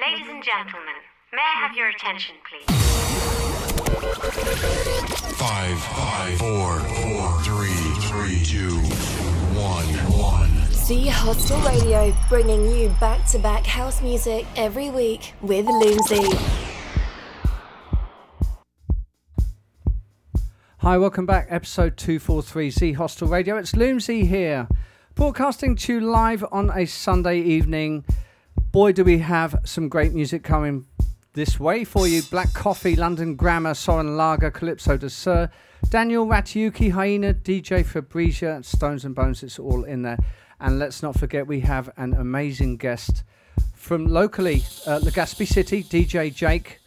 Ladies and gentlemen, may I have your attention, please? Five, five, four, four, three, three, two, one, one. Z Hostel Radio, bringing you back to back house music every week with Loomsy. Hi, welcome back. Episode 243 Z Hostel Radio. It's Loomsy here, broadcasting to you live on a Sunday evening. Boy, do we have some great music coming this way for you. Black Coffee, London Grammar, Soren Lager, Calypso de Sir, Daniel Ratiuki, Hyena, DJ Fabrizia, Stones and Bones. It's all in there. And let's not forget, we have an amazing guest from locally, uh, Legazpi City, DJ Jake.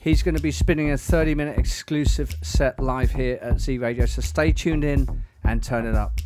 He's going to be spinning a 30 minute exclusive set live here at Z Radio. So stay tuned in and turn it up.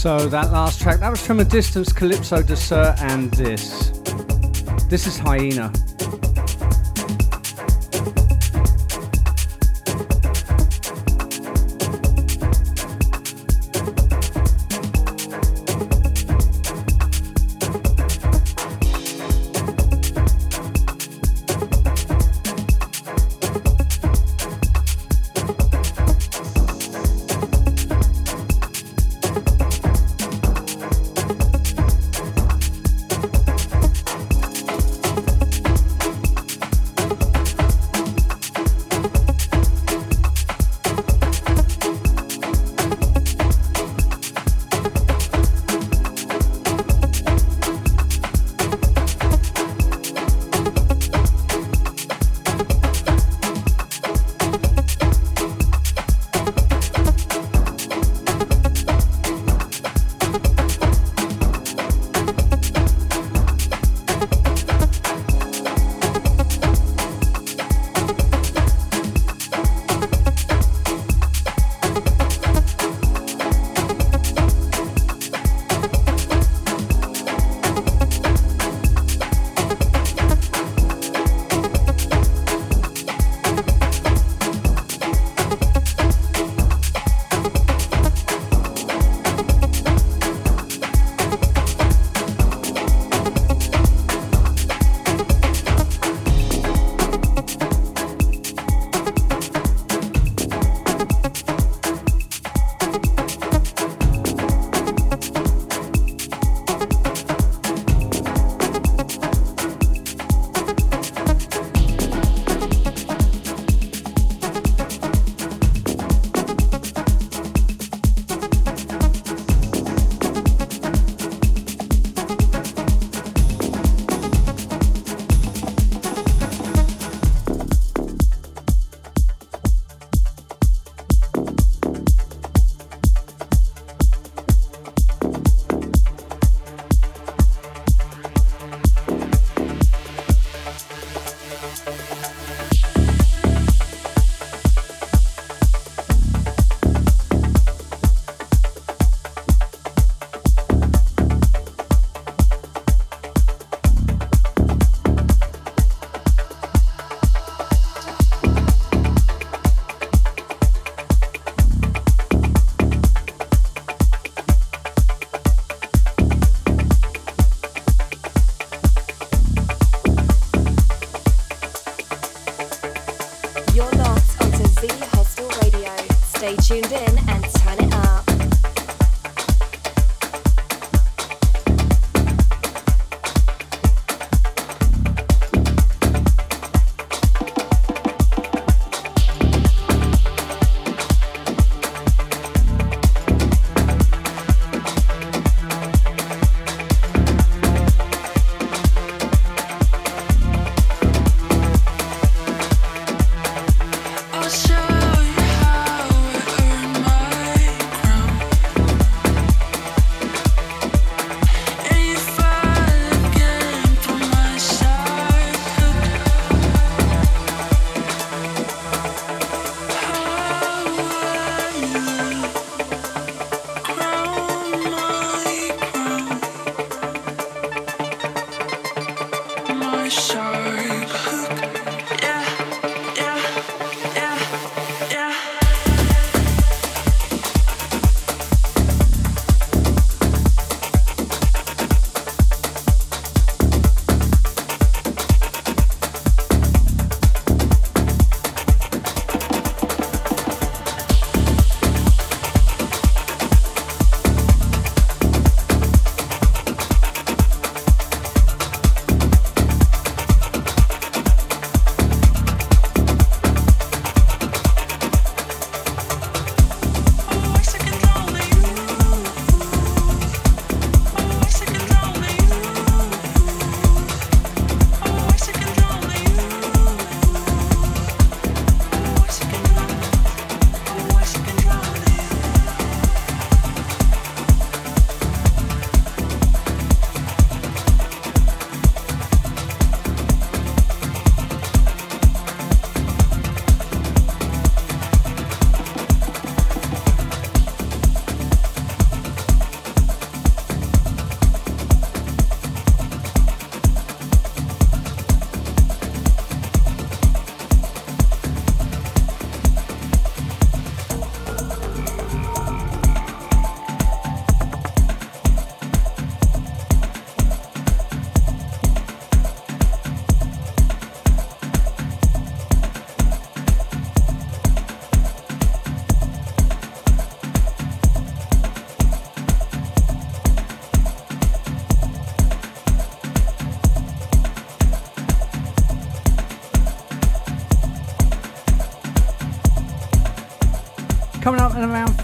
So that last track, that was from a distance, Calypso Dessert, and this. This is Hyena.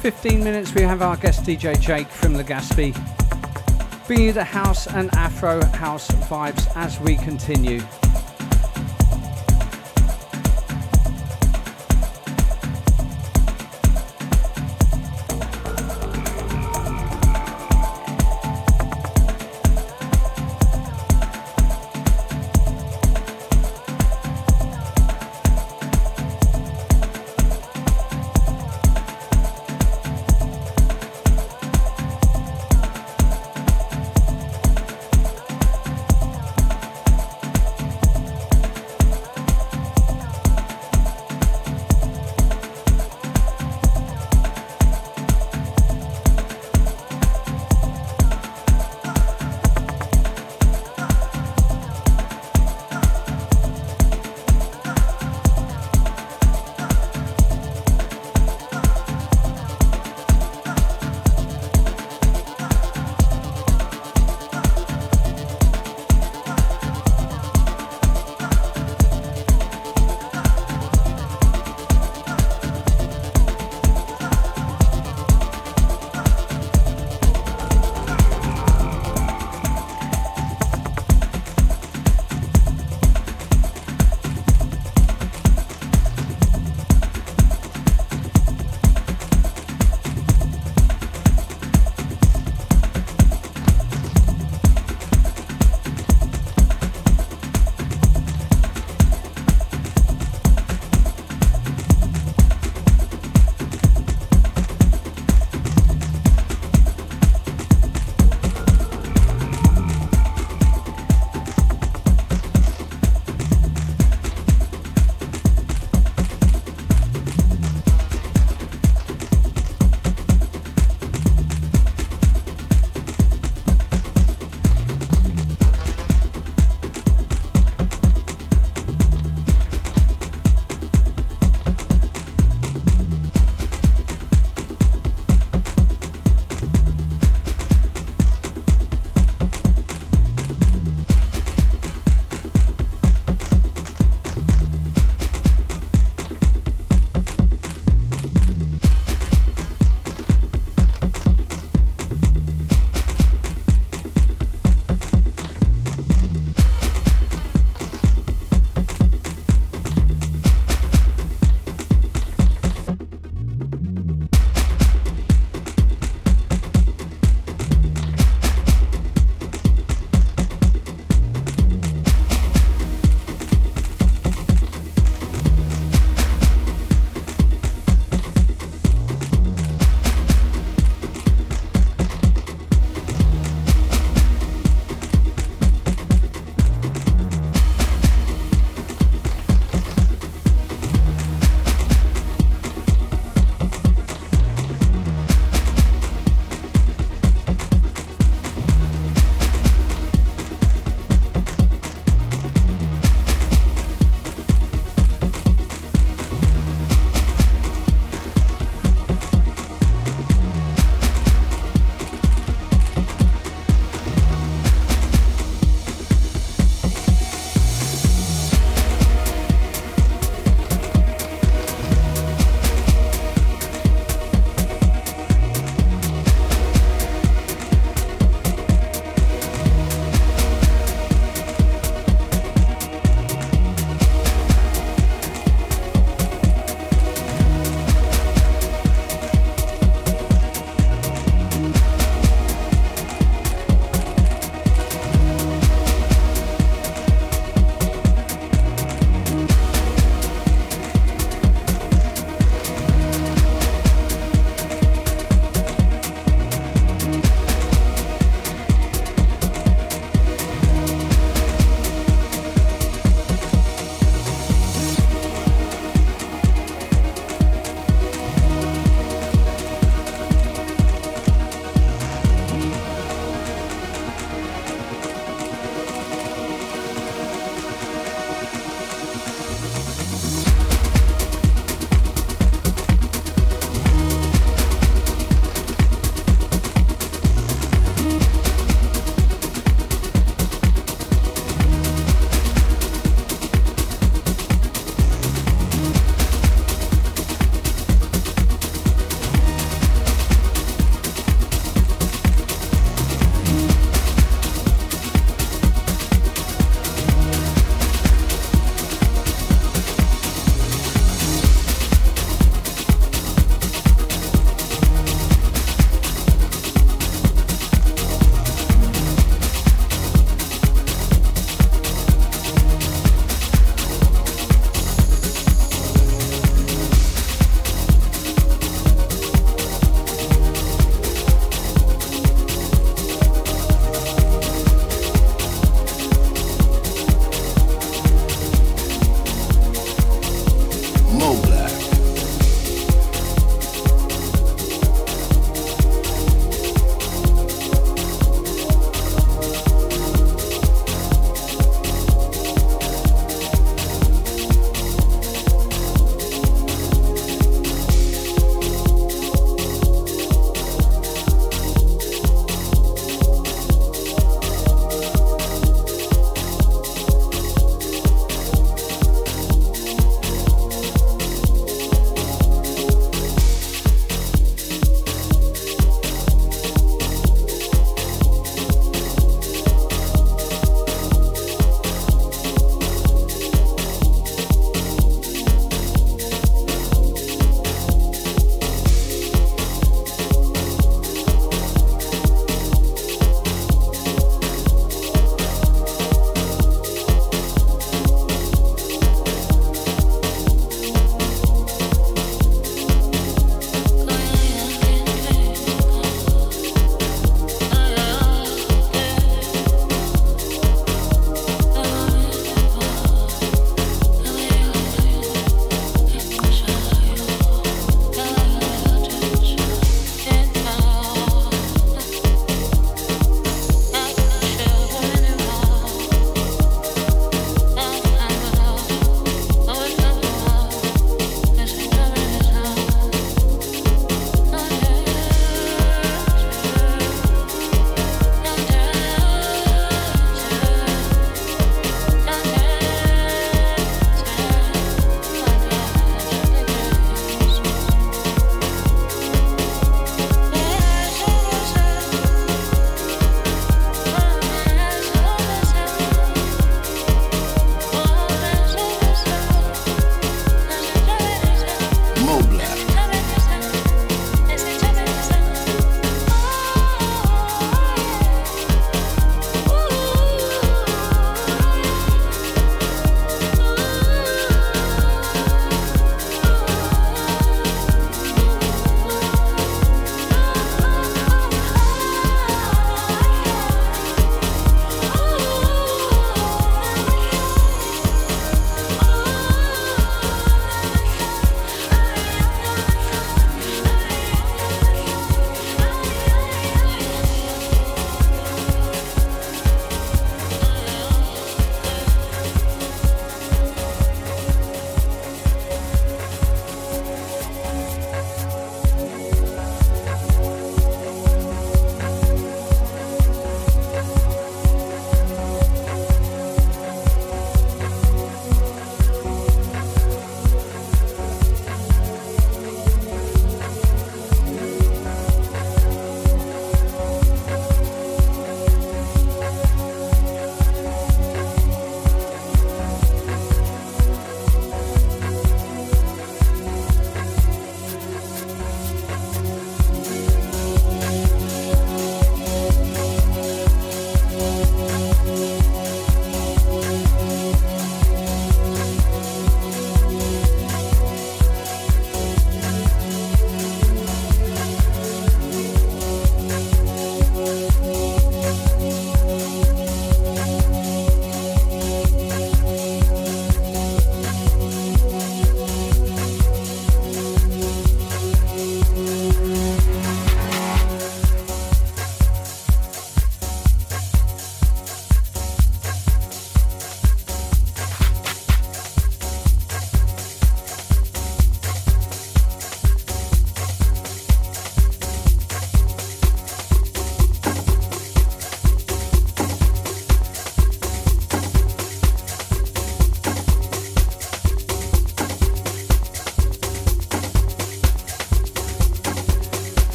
15 minutes, we have our guest DJ Jake from Legazpi, bringing you the house and Afro house vibes as we continue.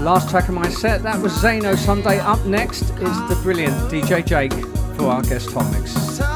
Last track of my set, that was Zano Sunday. Up next is the brilliant DJ Jake for our guest hot mix.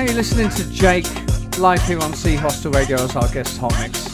Now, you're listening to Jake live here on Z Hostel Radio as our guest hot mix.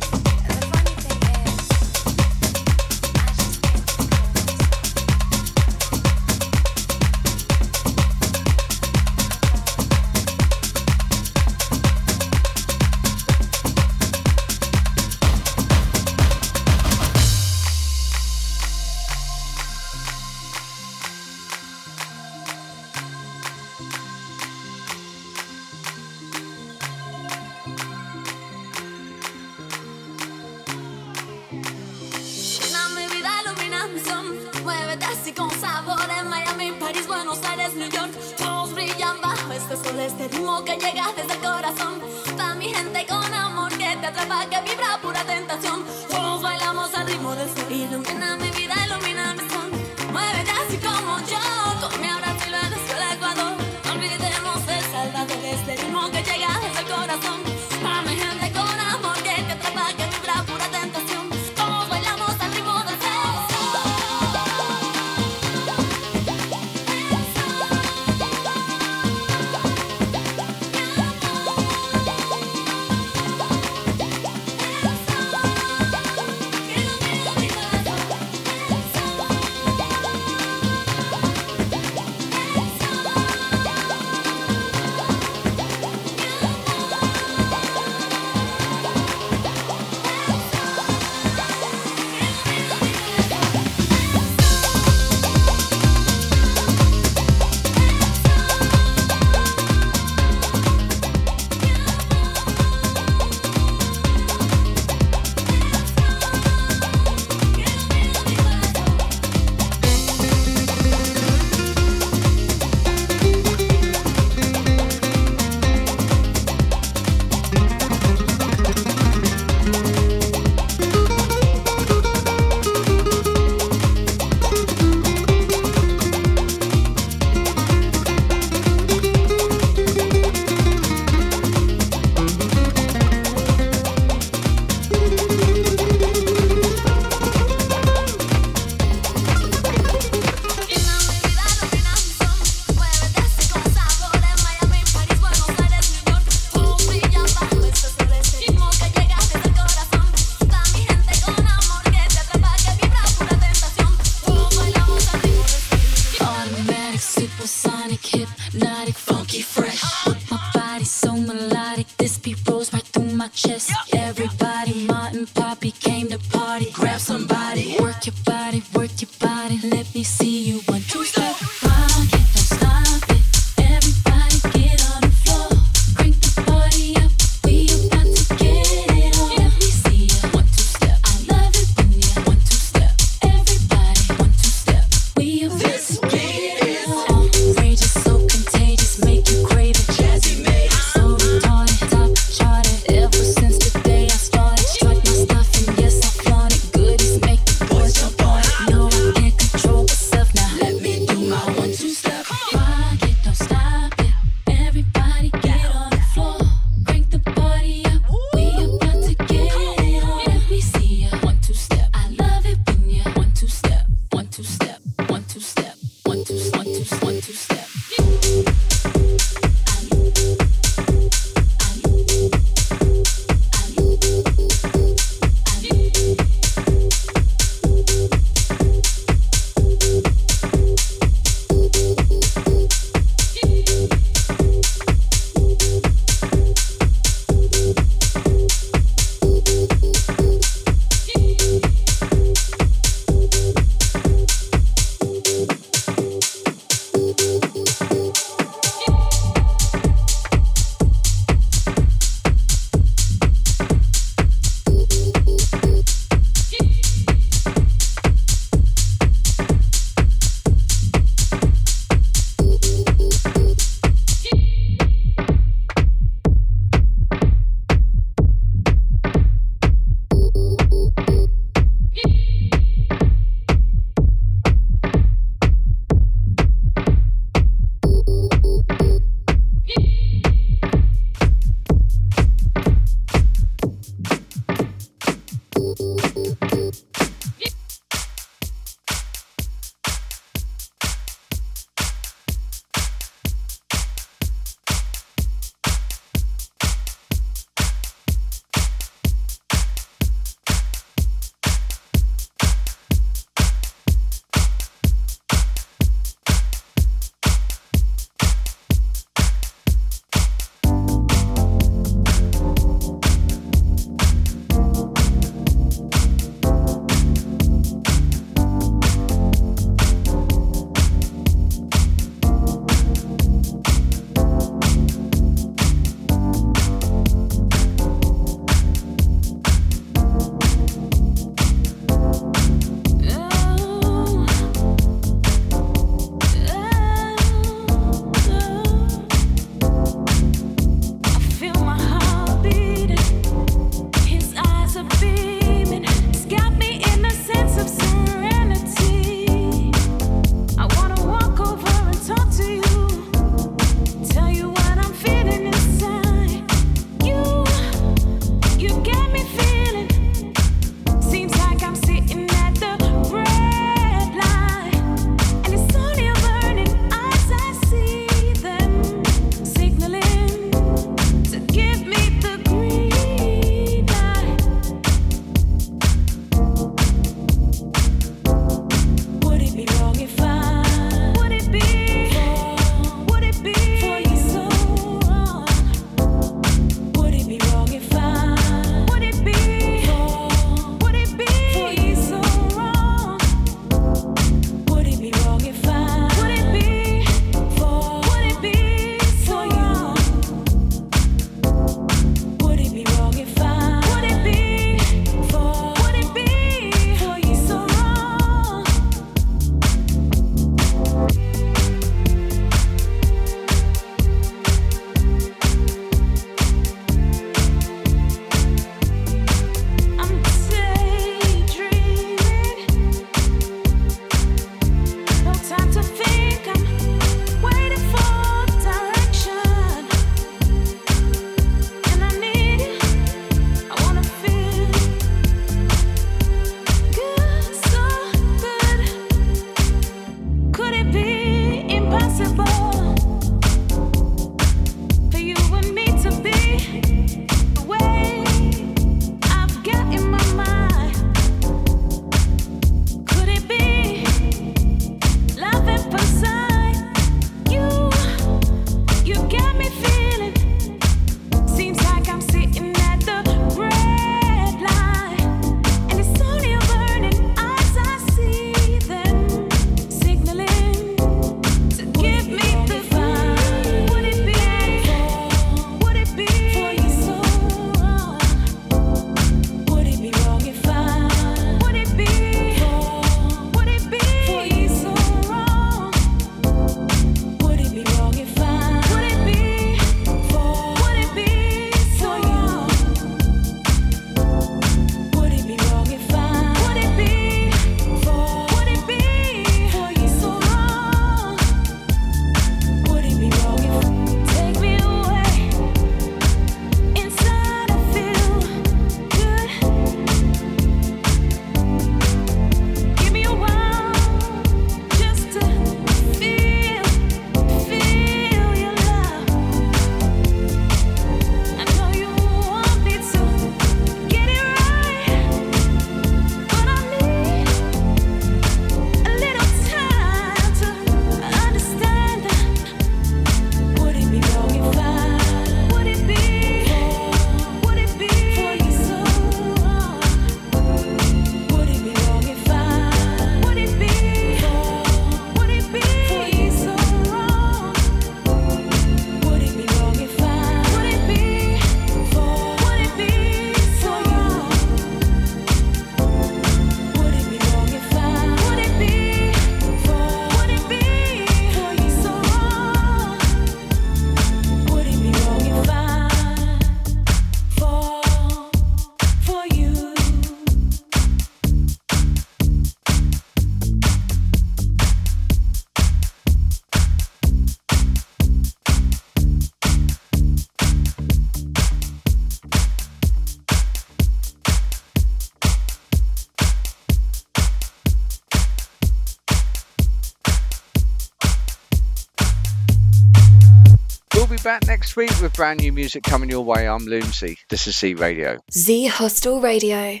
Next week with brand new music coming your way. I'm Loomsy. This is Z Radio. Z Hostel Radio.